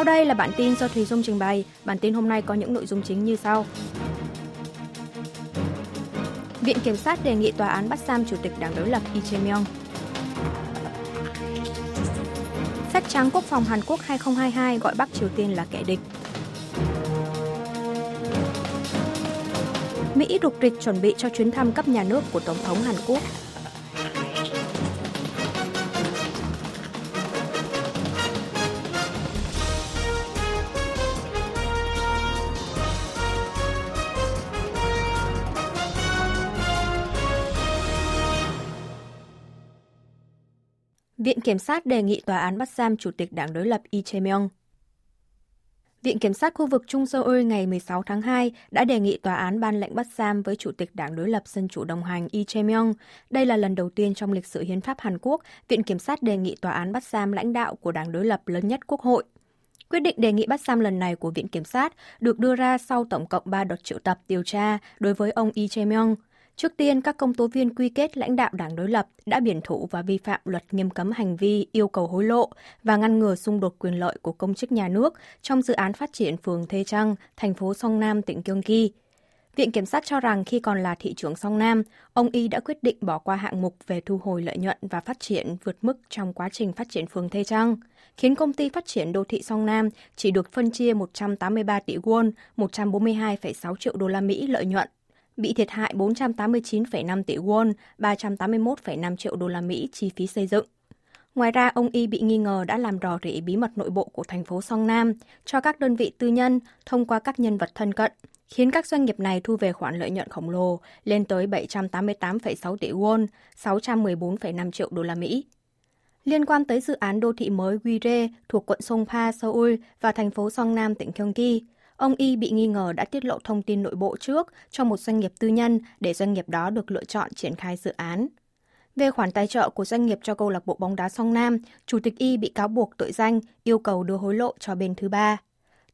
Sau đây là bản tin do Thùy Dung trình bày. Bản tin hôm nay có những nội dung chính như sau. Viện Kiểm sát đề nghị tòa án bắt giam Chủ tịch Đảng đối lập Lee Jae-myung. Sách trắng Quốc phòng Hàn Quốc 2022 gọi Bắc Triều Tiên là kẻ địch. Mỹ rục rịch chuẩn bị cho chuyến thăm cấp nhà nước của Tổng thống Hàn Quốc. Viện Kiểm sát đề nghị tòa án bắt giam Chủ tịch Đảng đối lập Lee Jae-myung. Viện Kiểm sát khu vực Trung Seoul ngày 16 tháng 2 đã đề nghị tòa án ban lệnh bắt giam với Chủ tịch Đảng đối lập Dân chủ đồng hành Lee Jae-myung. Đây là lần đầu tiên trong lịch sử hiến pháp Hàn Quốc, Viện Kiểm sát đề nghị tòa án bắt giam lãnh đạo của đảng đối lập lớn nhất Quốc hội. Quyết định đề nghị bắt giam lần này của Viện Kiểm sát được đưa ra sau tổng cộng 3 đợt triệu tập điều tra đối với ông Lee Jae-myung. Trước tiên, các công tố viên quy kết lãnh đạo đảng đối lập đã biển thủ và vi phạm luật nghiêm cấm hành vi yêu cầu hối lộ và ngăn ngừa xung đột quyền lợi của công chức nhà nước trong dự án phát triển phường Thê Trăng, thành phố Song Nam, tỉnh Gyeonggi. Viện Kiểm sát cho rằng khi còn là thị trưởng Song Nam, ông Y đã quyết định bỏ qua hạng mục về thu hồi lợi nhuận và phát triển vượt mức trong quá trình phát triển phường Thê Trăng, khiến công ty phát triển đô thị Song Nam chỉ được phân chia 183 tỷ won, 142,6 triệu đô la Mỹ lợi nhuận bị thiệt hại 489,5 tỷ won, 381,5 triệu đô la Mỹ chi phí xây dựng. Ngoài ra, ông Y bị nghi ngờ đã làm rò rỉ bí mật nội bộ của thành phố Song Nam cho các đơn vị tư nhân thông qua các nhân vật thân cận, khiến các doanh nghiệp này thu về khoản lợi nhuận khổng lồ lên tới 788,6 tỷ won, 614,5 triệu đô la Mỹ. Liên quan tới dự án đô thị mới Guire thuộc quận Songpa, Seoul và thành phố Song Nam, tỉnh Gyeonggi, Ông Y bị nghi ngờ đã tiết lộ thông tin nội bộ trước cho một doanh nghiệp tư nhân để doanh nghiệp đó được lựa chọn triển khai dự án. Về khoản tài trợ của doanh nghiệp cho câu lạc bộ bóng đá Song Nam, Chủ tịch Y bị cáo buộc tội danh yêu cầu đưa hối lộ cho bên thứ ba.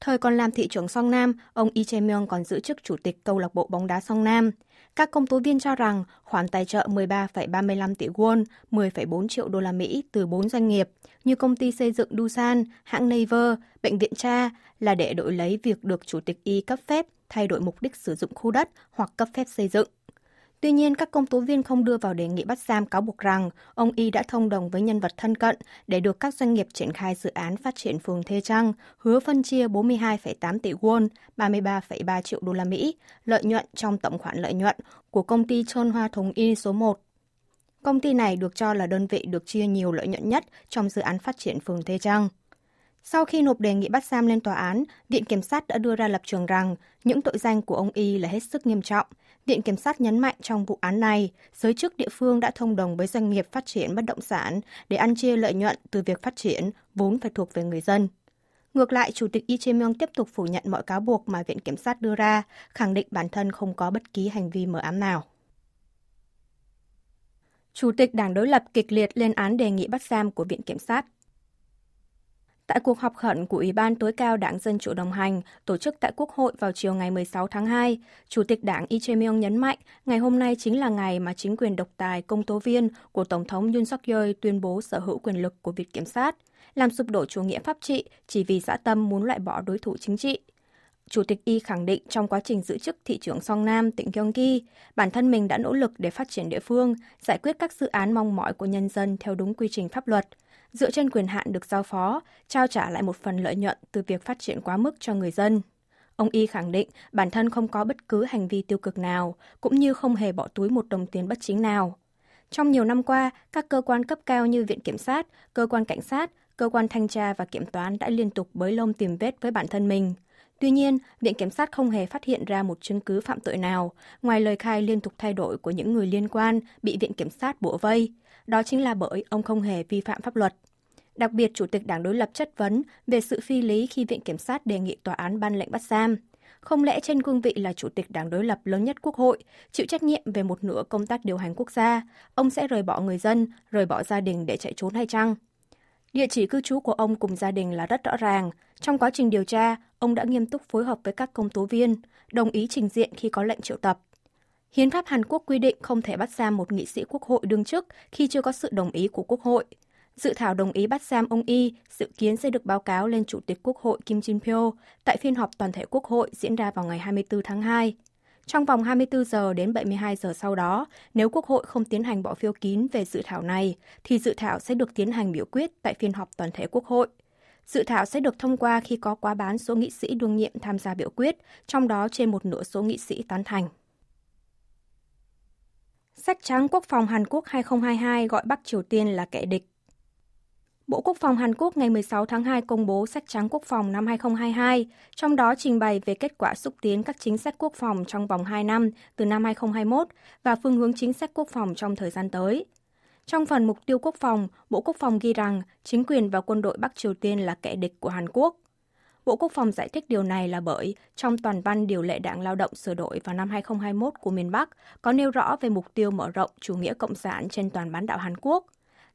Thời còn làm thị trưởng Song Nam, ông Y Jae-myung còn giữ chức chủ tịch câu lạc bộ bóng đá Song Nam. Các công tố viên cho rằng khoản tài trợ 13,35 tỷ won, 10,4 triệu đô la Mỹ từ bốn doanh nghiệp như công ty xây dựng Dusan, hãng Naver, bệnh viện Cha là để đổi lấy việc được chủ tịch Y cấp phép thay đổi mục đích sử dụng khu đất hoặc cấp phép xây dựng. Tuy nhiên, các công tố viên không đưa vào đề nghị bắt giam cáo buộc rằng ông Y đã thông đồng với nhân vật thân cận để được các doanh nghiệp triển khai dự án phát triển phường Thê Trăng, hứa phân chia 42,8 tỷ won, 33,3 triệu đô la Mỹ, lợi nhuận trong tổng khoản lợi nhuận của công ty Trôn Hoa Thống Y số 1. Công ty này được cho là đơn vị được chia nhiều lợi nhuận nhất trong dự án phát triển phường Thê Trăng. Sau khi nộp đề nghị bắt giam lên tòa án, Viện Kiểm sát đã đưa ra lập trường rằng những tội danh của ông Y là hết sức nghiêm trọng. Viện Kiểm sát nhấn mạnh trong vụ án này, giới chức địa phương đã thông đồng với doanh nghiệp phát triển bất động sản để ăn chia lợi nhuận từ việc phát triển vốn phải thuộc về người dân. Ngược lại, Chủ tịch Lee Jae-myung tiếp tục phủ nhận mọi cáo buộc mà Viện Kiểm sát đưa ra, khẳng định bản thân không có bất kỳ hành vi mờ ám nào. Chủ tịch Đảng đối lập kịch liệt lên án đề nghị bắt giam của Viện Kiểm sát. Tại cuộc họp khẩn của Ủy ban tối cao Đảng Dân Chủ đồng hành tổ chức tại Quốc hội vào chiều ngày 16 tháng 2, Chủ tịch Đảng Lee Jae-myung nhấn mạnh ngày hôm nay chính là ngày mà chính quyền độc tài công tố viên của Tổng thống Yoon suk yeol tuyên bố sở hữu quyền lực của Viện Kiểm sát, làm sụp đổ chủ nghĩa pháp trị chỉ vì dã tâm muốn loại bỏ đối thủ chính trị. Chủ tịch Y khẳng định trong quá trình giữ chức thị trưởng Song Nam, tỉnh Gyeonggi, bản thân mình đã nỗ lực để phát triển địa phương, giải quyết các dự án mong mỏi của nhân dân theo đúng quy trình pháp luật – dựa trên quyền hạn được giao phó, trao trả lại một phần lợi nhuận từ việc phát triển quá mức cho người dân. Ông Y khẳng định bản thân không có bất cứ hành vi tiêu cực nào, cũng như không hề bỏ túi một đồng tiền bất chính nào. Trong nhiều năm qua, các cơ quan cấp cao như Viện Kiểm sát, Cơ quan Cảnh sát, Cơ quan Thanh tra và Kiểm toán đã liên tục bới lông tìm vết với bản thân mình. Tuy nhiên, Viện Kiểm sát không hề phát hiện ra một chứng cứ phạm tội nào, ngoài lời khai liên tục thay đổi của những người liên quan bị Viện Kiểm sát bủa vây. Đó chính là bởi ông không hề vi phạm pháp luật. Đặc biệt, Chủ tịch Đảng đối lập chất vấn về sự phi lý khi Viện Kiểm sát đề nghị tòa án ban lệnh bắt giam. Không lẽ trên cương vị là Chủ tịch Đảng đối lập lớn nhất Quốc hội, chịu trách nhiệm về một nửa công tác điều hành quốc gia, ông sẽ rời bỏ người dân, rời bỏ gia đình để chạy trốn hay chăng? Địa chỉ cư trú của ông cùng gia đình là rất rõ ràng. Trong quá trình điều tra, ông đã nghiêm túc phối hợp với các công tố viên, đồng ý trình diện khi có lệnh triệu tập. Hiến pháp Hàn Quốc quy định không thể bắt giam một nghị sĩ quốc hội đương chức khi chưa có sự đồng ý của quốc hội. Dự thảo đồng ý bắt giam ông Y dự kiến sẽ được báo cáo lên Chủ tịch Quốc hội Kim Jin Pyo tại phiên họp toàn thể Quốc hội diễn ra vào ngày 24 tháng 2. Trong vòng 24 giờ đến 72 giờ sau đó, nếu Quốc hội không tiến hành bỏ phiếu kín về dự thảo này, thì dự thảo sẽ được tiến hành biểu quyết tại phiên họp toàn thể Quốc hội. Dự thảo sẽ được thông qua khi có quá bán số nghị sĩ đương nhiệm tham gia biểu quyết, trong đó trên một nửa số nghị sĩ tán thành. Sách trắng Quốc phòng Hàn Quốc 2022 gọi Bắc Triều Tiên là kẻ địch. Bộ Quốc phòng Hàn Quốc ngày 16 tháng 2 công bố sách trắng quốc phòng năm 2022, trong đó trình bày về kết quả xúc tiến các chính sách quốc phòng trong vòng 2 năm từ năm 2021 và phương hướng chính sách quốc phòng trong thời gian tới. Trong phần mục tiêu quốc phòng, Bộ Quốc phòng ghi rằng chính quyền và quân đội Bắc Triều Tiên là kẻ địch của Hàn Quốc. Bộ Quốc phòng giải thích điều này là bởi trong toàn văn điều lệ đảng lao động sửa đổi vào năm 2021 của miền Bắc có nêu rõ về mục tiêu mở rộng chủ nghĩa cộng sản trên toàn bán đảo Hàn Quốc.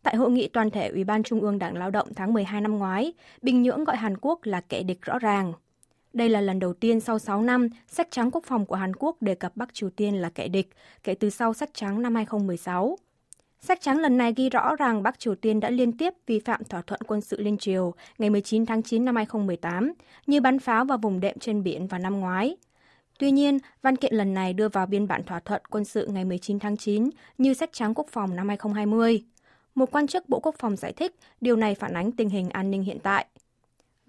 Tại hội nghị toàn thể Ủy ban Trung ương Đảng Lao động tháng 12 năm ngoái, Bình Nhưỡng gọi Hàn Quốc là kẻ địch rõ ràng. Đây là lần đầu tiên sau 6 năm, sách trắng quốc phòng của Hàn Quốc đề cập Bắc Triều Tiên là kẻ địch, kể từ sau sách trắng năm 2016. Sách trắng lần này ghi rõ rằng Bắc Triều Tiên đã liên tiếp vi phạm thỏa thuận quân sự liên triều ngày 19 tháng 9 năm 2018, như bắn pháo vào vùng đệm trên biển vào năm ngoái. Tuy nhiên, văn kiện lần này đưa vào biên bản thỏa thuận quân sự ngày 19 tháng 9 như sách trắng quốc phòng năm 2020. Một quan chức Bộ Quốc phòng giải thích điều này phản ánh tình hình an ninh hiện tại.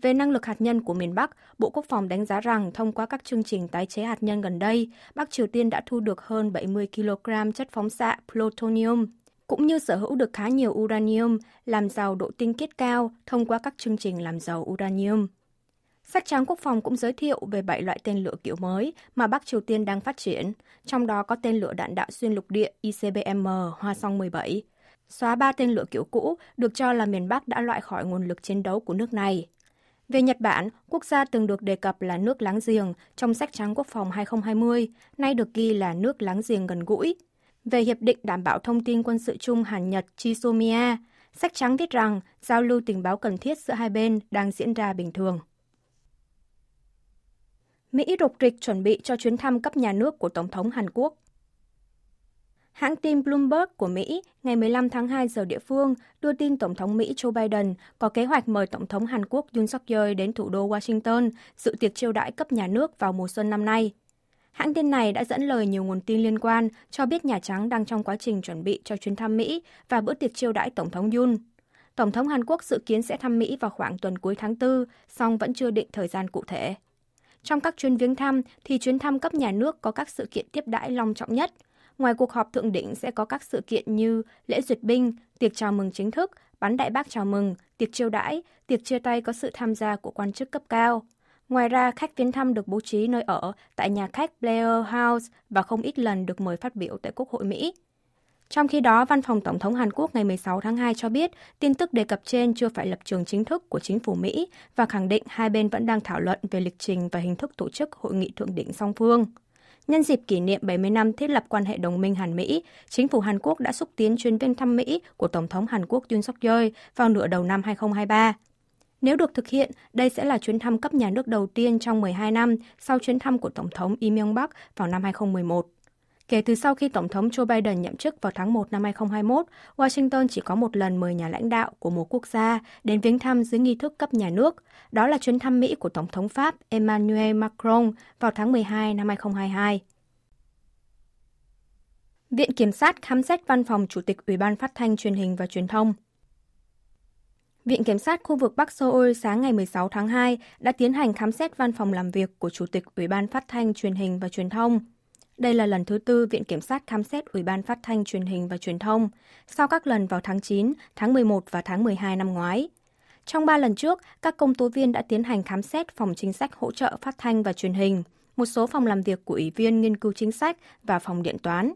Về năng lực hạt nhân của miền Bắc, Bộ Quốc phòng đánh giá rằng thông qua các chương trình tái chế hạt nhân gần đây, Bắc Triều Tiên đã thu được hơn 70 kg chất phóng xạ plutonium, cũng như sở hữu được khá nhiều uranium, làm giàu độ tinh khiết cao thông qua các chương trình làm giàu uranium. Sách trắng quốc phòng cũng giới thiệu về 7 loại tên lửa kiểu mới mà Bắc Triều Tiên đang phát triển, trong đó có tên lửa đạn đạo xuyên lục địa ICBM Hoa Song 17, xóa ba tên lửa kiểu cũ được cho là miền Bắc đã loại khỏi nguồn lực chiến đấu của nước này. Về Nhật Bản, quốc gia từng được đề cập là nước láng giềng trong sách trắng quốc phòng 2020, nay được ghi là nước láng giềng gần gũi. Về Hiệp định đảm bảo thông tin quân sự chung Hàn Nhật Chisomia, sách trắng viết rằng giao lưu tình báo cần thiết giữa hai bên đang diễn ra bình thường. Mỹ rục rịch chuẩn bị cho chuyến thăm cấp nhà nước của Tổng thống Hàn Quốc. Hãng tin Bloomberg của Mỹ ngày 15 tháng 2 giờ địa phương đưa tin Tổng thống Mỹ Joe Biden có kế hoạch mời Tổng thống Hàn Quốc Yoon suk yeol đến thủ đô Washington dự tiệc chiêu đãi cấp nhà nước vào mùa xuân năm nay. Hãng tin này đã dẫn lời nhiều nguồn tin liên quan cho biết Nhà Trắng đang trong quá trình chuẩn bị cho chuyến thăm Mỹ và bữa tiệc chiêu đãi Tổng thống Yoon. Tổng thống Hàn Quốc dự kiến sẽ thăm Mỹ vào khoảng tuần cuối tháng 4, song vẫn chưa định thời gian cụ thể. Trong các chuyến viếng thăm thì chuyến thăm cấp nhà nước có các sự kiện tiếp đãi long trọng nhất – Ngoài cuộc họp thượng đỉnh sẽ có các sự kiện như lễ duyệt binh, tiệc chào mừng chính thức, bắn đại bác chào mừng, tiệc chiêu đãi, tiệc chia tay có sự tham gia của quan chức cấp cao. Ngoài ra, khách viếng thăm được bố trí nơi ở tại nhà khách Blair House và không ít lần được mời phát biểu tại Quốc hội Mỹ. Trong khi đó, Văn phòng Tổng thống Hàn Quốc ngày 16 tháng 2 cho biết tin tức đề cập trên chưa phải lập trường chính thức của chính phủ Mỹ và khẳng định hai bên vẫn đang thảo luận về lịch trình và hình thức tổ chức hội nghị thượng đỉnh song phương. Nhân dịp kỷ niệm 70 năm thiết lập quan hệ đồng minh Hàn-Mỹ, chính phủ Hàn Quốc đã xúc tiến chuyến viên thăm Mỹ của Tổng thống Hàn Quốc Yoon suk yeol vào nửa đầu năm 2023. Nếu được thực hiện, đây sẽ là chuyến thăm cấp nhà nước đầu tiên trong 12 năm sau chuyến thăm của Tổng thống Lee Myung-bak vào năm 2011. Kể từ sau khi Tổng thống Joe Biden nhậm chức vào tháng 1 năm 2021, Washington chỉ có một lần mời nhà lãnh đạo của một quốc gia đến viếng thăm dưới nghi thức cấp nhà nước. Đó là chuyến thăm Mỹ của Tổng thống Pháp Emmanuel Macron vào tháng 12 năm 2022. Viện Kiểm sát khám xét văn phòng Chủ tịch Ủy ban Phát thanh Truyền hình và Truyền thông. Viện Kiểm sát khu vực Bắc Seoul sáng ngày 16 tháng 2 đã tiến hành khám xét văn phòng làm việc của Chủ tịch Ủy ban Phát thanh Truyền hình và Truyền thông. Đây là lần thứ tư Viện Kiểm sát khám xét Ủy ban Phát thanh Truyền hình và Truyền thông, sau các lần vào tháng 9, tháng 11 và tháng 12 năm ngoái. Trong ba lần trước, các công tố viên đã tiến hành khám xét phòng chính sách hỗ trợ phát thanh và truyền hình, một số phòng làm việc của Ủy viên nghiên cứu chính sách và phòng điện toán.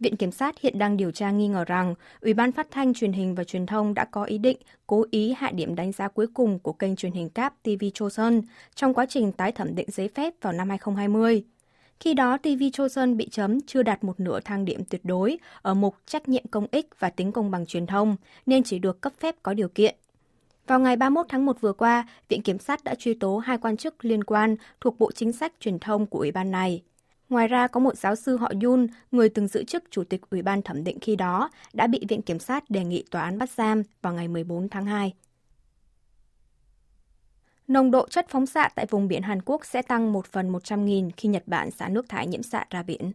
Viện Kiểm sát hiện đang điều tra nghi ngờ rằng Ủy ban Phát thanh Truyền hình và Truyền thông đã có ý định cố ý hạ điểm đánh giá cuối cùng của kênh truyền hình cáp TV Chosun trong quá trình tái thẩm định giấy phép vào năm 2020. Khi đó, TV Chosun bị chấm chưa đạt một nửa thang điểm tuyệt đối ở mục trách nhiệm công ích và tính công bằng truyền thông, nên chỉ được cấp phép có điều kiện. Vào ngày 31 tháng 1 vừa qua, Viện Kiểm sát đã truy tố hai quan chức liên quan thuộc Bộ Chính sách Truyền thông của Ủy ban này. Ngoài ra, có một giáo sư họ Yun, người từng giữ chức Chủ tịch Ủy ban thẩm định khi đó, đã bị Viện Kiểm sát đề nghị tòa án bắt giam vào ngày 14 tháng 2. Nồng độ chất phóng xạ tại vùng biển Hàn Quốc sẽ tăng 1 phần 100.000 khi Nhật Bản xả nước thải nhiễm xạ ra biển.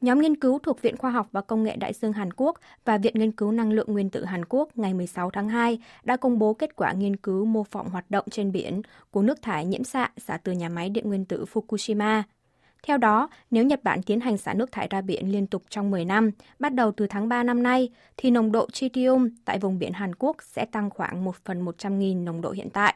Nhóm nghiên cứu thuộc Viện Khoa học và Công nghệ Đại dương Hàn Quốc và Viện Nghiên cứu Năng lượng Nguyên tử Hàn Quốc ngày 16 tháng 2 đã công bố kết quả nghiên cứu mô phỏng hoạt động trên biển của nước thải nhiễm xạ xả từ nhà máy điện nguyên tử Fukushima. Theo đó, nếu Nhật Bản tiến hành xả nước thải ra biển liên tục trong 10 năm, bắt đầu từ tháng 3 năm nay, thì nồng độ tritium tại vùng biển Hàn Quốc sẽ tăng khoảng 1 phần 100.000 nồng độ hiện tại.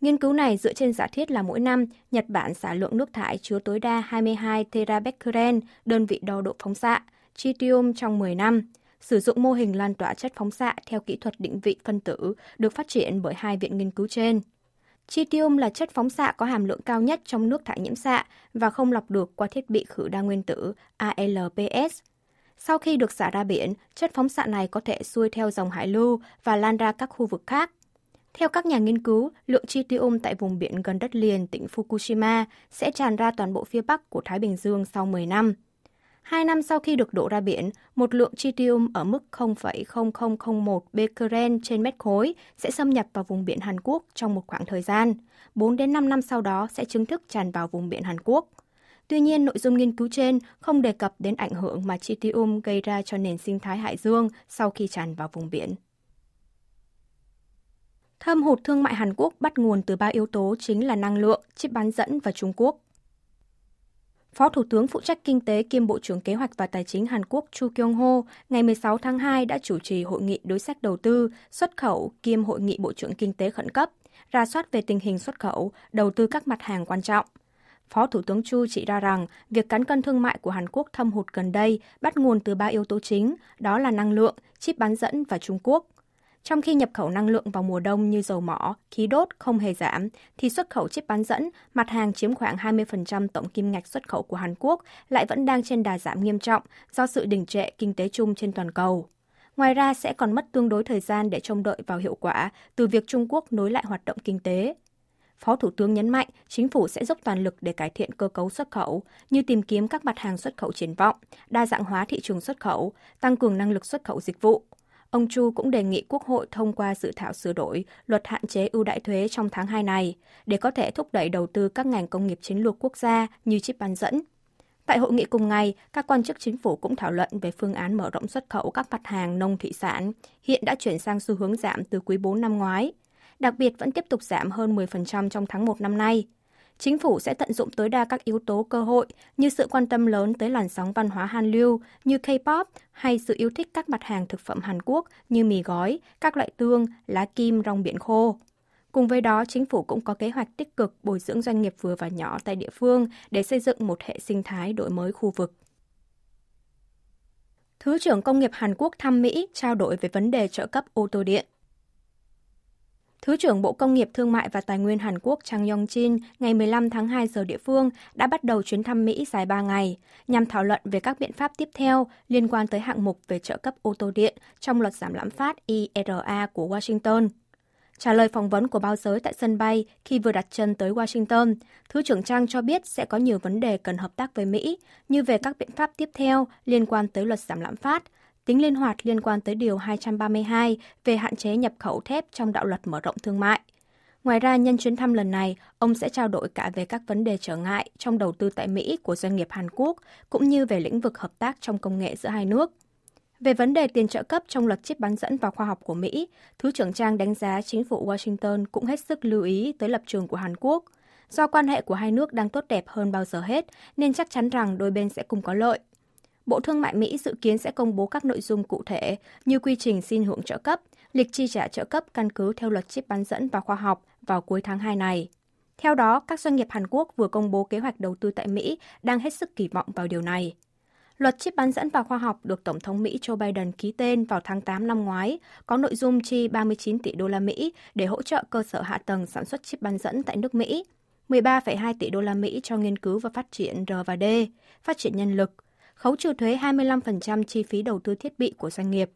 Nghiên cứu này dựa trên giả thiết là mỗi năm, Nhật Bản xả lượng nước thải chứa tối đa 22 terabecquerel, đơn vị đo độ phóng xạ, tritium trong 10 năm, sử dụng mô hình lan tỏa chất phóng xạ theo kỹ thuật định vị phân tử được phát triển bởi hai viện nghiên cứu trên. Tritium là chất phóng xạ có hàm lượng cao nhất trong nước thải nhiễm xạ và không lọc được qua thiết bị khử đa nguyên tử ALPS. Sau khi được xả ra biển, chất phóng xạ này có thể xuôi theo dòng hải lưu và lan ra các khu vực khác. Theo các nhà nghiên cứu, lượng tritium tại vùng biển gần đất liền tỉnh Fukushima sẽ tràn ra toàn bộ phía bắc của Thái Bình Dương sau 10 năm. Hai năm sau khi được đổ ra biển, một lượng tritium ở mức 0,0001 becquerel trên mét khối sẽ xâm nhập vào vùng biển Hàn Quốc trong một khoảng thời gian. 4 đến 5 năm sau đó sẽ chính thức tràn vào vùng biển Hàn Quốc. Tuy nhiên, nội dung nghiên cứu trên không đề cập đến ảnh hưởng mà tritium gây ra cho nền sinh thái hải dương sau khi tràn vào vùng biển. Thâm hụt thương mại Hàn Quốc bắt nguồn từ ba yếu tố chính là năng lượng, chip bán dẫn và Trung Quốc. Phó Thủ tướng phụ trách kinh tế kiêm Bộ trưởng Kế hoạch và Tài chính Hàn Quốc Chu Kyung Ho ngày 16 tháng 2 đã chủ trì hội nghị đối sách đầu tư, xuất khẩu kiêm hội nghị Bộ trưởng Kinh tế khẩn cấp, ra soát về tình hình xuất khẩu, đầu tư các mặt hàng quan trọng. Phó Thủ tướng Chu chỉ ra rằng việc cán cân thương mại của Hàn Quốc thâm hụt gần đây bắt nguồn từ ba yếu tố chính, đó là năng lượng, chip bán dẫn và Trung Quốc. Trong khi nhập khẩu năng lượng vào mùa đông như dầu mỏ, khí đốt không hề giảm, thì xuất khẩu chip bán dẫn, mặt hàng chiếm khoảng 20% tổng kim ngạch xuất khẩu của Hàn Quốc, lại vẫn đang trên đà giảm nghiêm trọng do sự đình trệ kinh tế chung trên toàn cầu. Ngoài ra sẽ còn mất tương đối thời gian để trông đợi vào hiệu quả từ việc Trung Quốc nối lại hoạt động kinh tế. Phó Thủ tướng nhấn mạnh chính phủ sẽ dốc toàn lực để cải thiện cơ cấu xuất khẩu, như tìm kiếm các mặt hàng xuất khẩu triển vọng, đa dạng hóa thị trường xuất khẩu, tăng cường năng lực xuất khẩu dịch vụ, Ông Chu cũng đề nghị Quốc hội thông qua dự thảo sửa đổi luật hạn chế ưu đãi thuế trong tháng 2 này để có thể thúc đẩy đầu tư các ngành công nghiệp chiến lược quốc gia như chip bán dẫn. Tại hội nghị cùng ngày, các quan chức chính phủ cũng thảo luận về phương án mở rộng xuất khẩu các mặt hàng nông thủy sản, hiện đã chuyển sang xu hướng giảm từ quý 4 năm ngoái. Đặc biệt vẫn tiếp tục giảm hơn 10% trong tháng 1 năm nay chính phủ sẽ tận dụng tối đa các yếu tố cơ hội như sự quan tâm lớn tới làn sóng văn hóa Hàn lưu như K-pop hay sự yêu thích các mặt hàng thực phẩm Hàn Quốc như mì gói, các loại tương, lá kim, rong biển khô. Cùng với đó, chính phủ cũng có kế hoạch tích cực bồi dưỡng doanh nghiệp vừa và nhỏ tại địa phương để xây dựng một hệ sinh thái đổi mới khu vực. Thứ trưởng Công nghiệp Hàn Quốc thăm Mỹ trao đổi về vấn đề trợ cấp ô tô điện. Thứ trưởng Bộ Công nghiệp Thương mại và Tài nguyên Hàn Quốc Chang Yong-jin ngày 15 tháng 2 giờ địa phương đã bắt đầu chuyến thăm Mỹ dài 3 ngày nhằm thảo luận về các biện pháp tiếp theo liên quan tới hạng mục về trợ cấp ô tô điện trong luật giảm lãm phát IRA của Washington. Trả lời phỏng vấn của báo giới tại sân bay khi vừa đặt chân tới Washington, Thứ trưởng Trang cho biết sẽ có nhiều vấn đề cần hợp tác với Mỹ, như về các biện pháp tiếp theo liên quan tới luật giảm lãm phát, tính linh hoạt liên quan tới Điều 232 về hạn chế nhập khẩu thép trong đạo luật mở rộng thương mại. Ngoài ra, nhân chuyến thăm lần này, ông sẽ trao đổi cả về các vấn đề trở ngại trong đầu tư tại Mỹ của doanh nghiệp Hàn Quốc, cũng như về lĩnh vực hợp tác trong công nghệ giữa hai nước. Về vấn đề tiền trợ cấp trong luật chip bán dẫn và khoa học của Mỹ, Thứ trưởng Trang đánh giá chính phủ Washington cũng hết sức lưu ý tới lập trường của Hàn Quốc. Do quan hệ của hai nước đang tốt đẹp hơn bao giờ hết, nên chắc chắn rằng đôi bên sẽ cùng có lợi. Bộ Thương mại Mỹ dự kiến sẽ công bố các nội dung cụ thể như quy trình xin hưởng trợ cấp, lịch chi trả trợ cấp căn cứ theo luật chip bán dẫn và khoa học vào cuối tháng 2 này. Theo đó, các doanh nghiệp Hàn Quốc vừa công bố kế hoạch đầu tư tại Mỹ đang hết sức kỳ vọng vào điều này. Luật chip bán dẫn và khoa học được Tổng thống Mỹ Joe Biden ký tên vào tháng 8 năm ngoái, có nội dung chi 39 tỷ đô la Mỹ để hỗ trợ cơ sở hạ tầng sản xuất chip bán dẫn tại nước Mỹ, 13,2 tỷ đô la Mỹ cho nghiên cứu và phát triển R và D, phát triển nhân lực, khấu trừ thuế 25% chi phí đầu tư thiết bị của doanh nghiệp.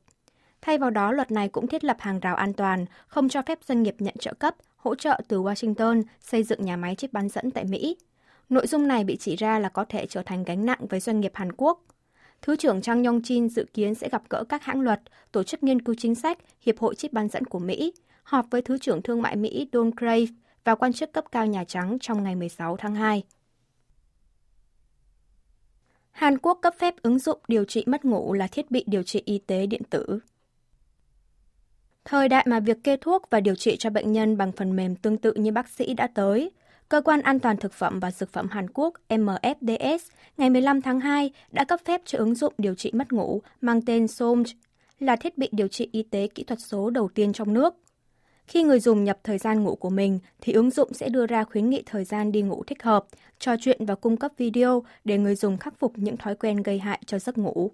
Thay vào đó, luật này cũng thiết lập hàng rào an toàn, không cho phép doanh nghiệp nhận trợ cấp, hỗ trợ từ Washington xây dựng nhà máy chip bán dẫn tại Mỹ. Nội dung này bị chỉ ra là có thể trở thành gánh nặng với doanh nghiệp Hàn Quốc. Thứ trưởng Chang Yong-jin dự kiến sẽ gặp gỡ các hãng luật, tổ chức nghiên cứu chính sách, Hiệp hội chip bán dẫn của Mỹ, họp với Thứ trưởng Thương mại Mỹ Don Crave và quan chức cấp cao Nhà Trắng trong ngày 16 tháng 2. Hàn Quốc cấp phép ứng dụng điều trị mất ngủ là thiết bị điều trị y tế điện tử. Thời đại mà việc kê thuốc và điều trị cho bệnh nhân bằng phần mềm tương tự như bác sĩ đã tới, Cơ quan An toàn Thực phẩm và Dược phẩm Hàn Quốc MFDS ngày 15 tháng 2 đã cấp phép cho ứng dụng điều trị mất ngủ mang tên SOMJ, là thiết bị điều trị y tế kỹ thuật số đầu tiên trong nước. Khi người dùng nhập thời gian ngủ của mình thì ứng dụng sẽ đưa ra khuyến nghị thời gian đi ngủ thích hợp, trò chuyện và cung cấp video để người dùng khắc phục những thói quen gây hại cho giấc ngủ.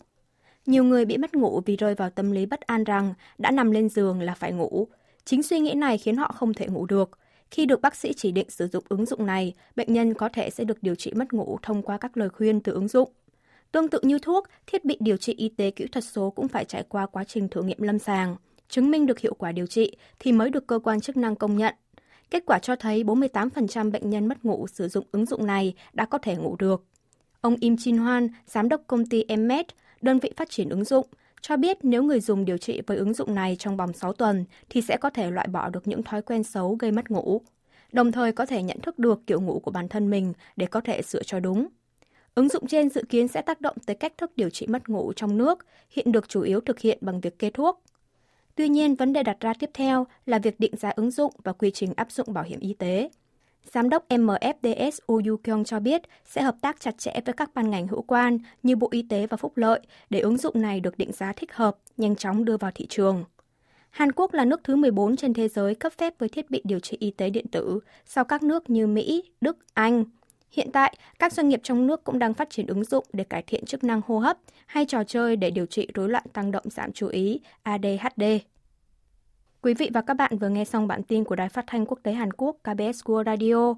Nhiều người bị mất ngủ vì rơi vào tâm lý bất an rằng đã nằm lên giường là phải ngủ. Chính suy nghĩ này khiến họ không thể ngủ được. Khi được bác sĩ chỉ định sử dụng ứng dụng này, bệnh nhân có thể sẽ được điều trị mất ngủ thông qua các lời khuyên từ ứng dụng. Tương tự như thuốc, thiết bị điều trị y tế kỹ thuật số cũng phải trải qua quá trình thử nghiệm lâm sàng, chứng minh được hiệu quả điều trị thì mới được cơ quan chức năng công nhận. Kết quả cho thấy 48% bệnh nhân mất ngủ sử dụng ứng dụng này đã có thể ngủ được. Ông Im Chin Hoan, giám đốc công ty Emmet, đơn vị phát triển ứng dụng, cho biết nếu người dùng điều trị với ứng dụng này trong vòng 6 tuần thì sẽ có thể loại bỏ được những thói quen xấu gây mất ngủ, đồng thời có thể nhận thức được kiểu ngủ của bản thân mình để có thể sửa cho đúng. Ứng dụng trên dự kiến sẽ tác động tới cách thức điều trị mất ngủ trong nước, hiện được chủ yếu thực hiện bằng việc kê thuốc. Tuy nhiên, vấn đề đặt ra tiếp theo là việc định giá ứng dụng và quy trình áp dụng bảo hiểm y tế. Giám đốc MFDS Oh Yu Kyung cho biết sẽ hợp tác chặt chẽ với các ban ngành hữu quan như Bộ Y tế và Phúc lợi để ứng dụng này được định giá thích hợp, nhanh chóng đưa vào thị trường. Hàn Quốc là nước thứ 14 trên thế giới cấp phép với thiết bị điều trị y tế điện tử sau các nước như Mỹ, Đức, Anh. Hiện tại, các doanh nghiệp trong nước cũng đang phát triển ứng dụng để cải thiện chức năng hô hấp hay trò chơi để điều trị rối loạn tăng động giảm chú ý ADHD. Quý vị và các bạn vừa nghe xong bản tin của Đài Phát thanh Quốc tế Hàn Quốc KBS World Radio.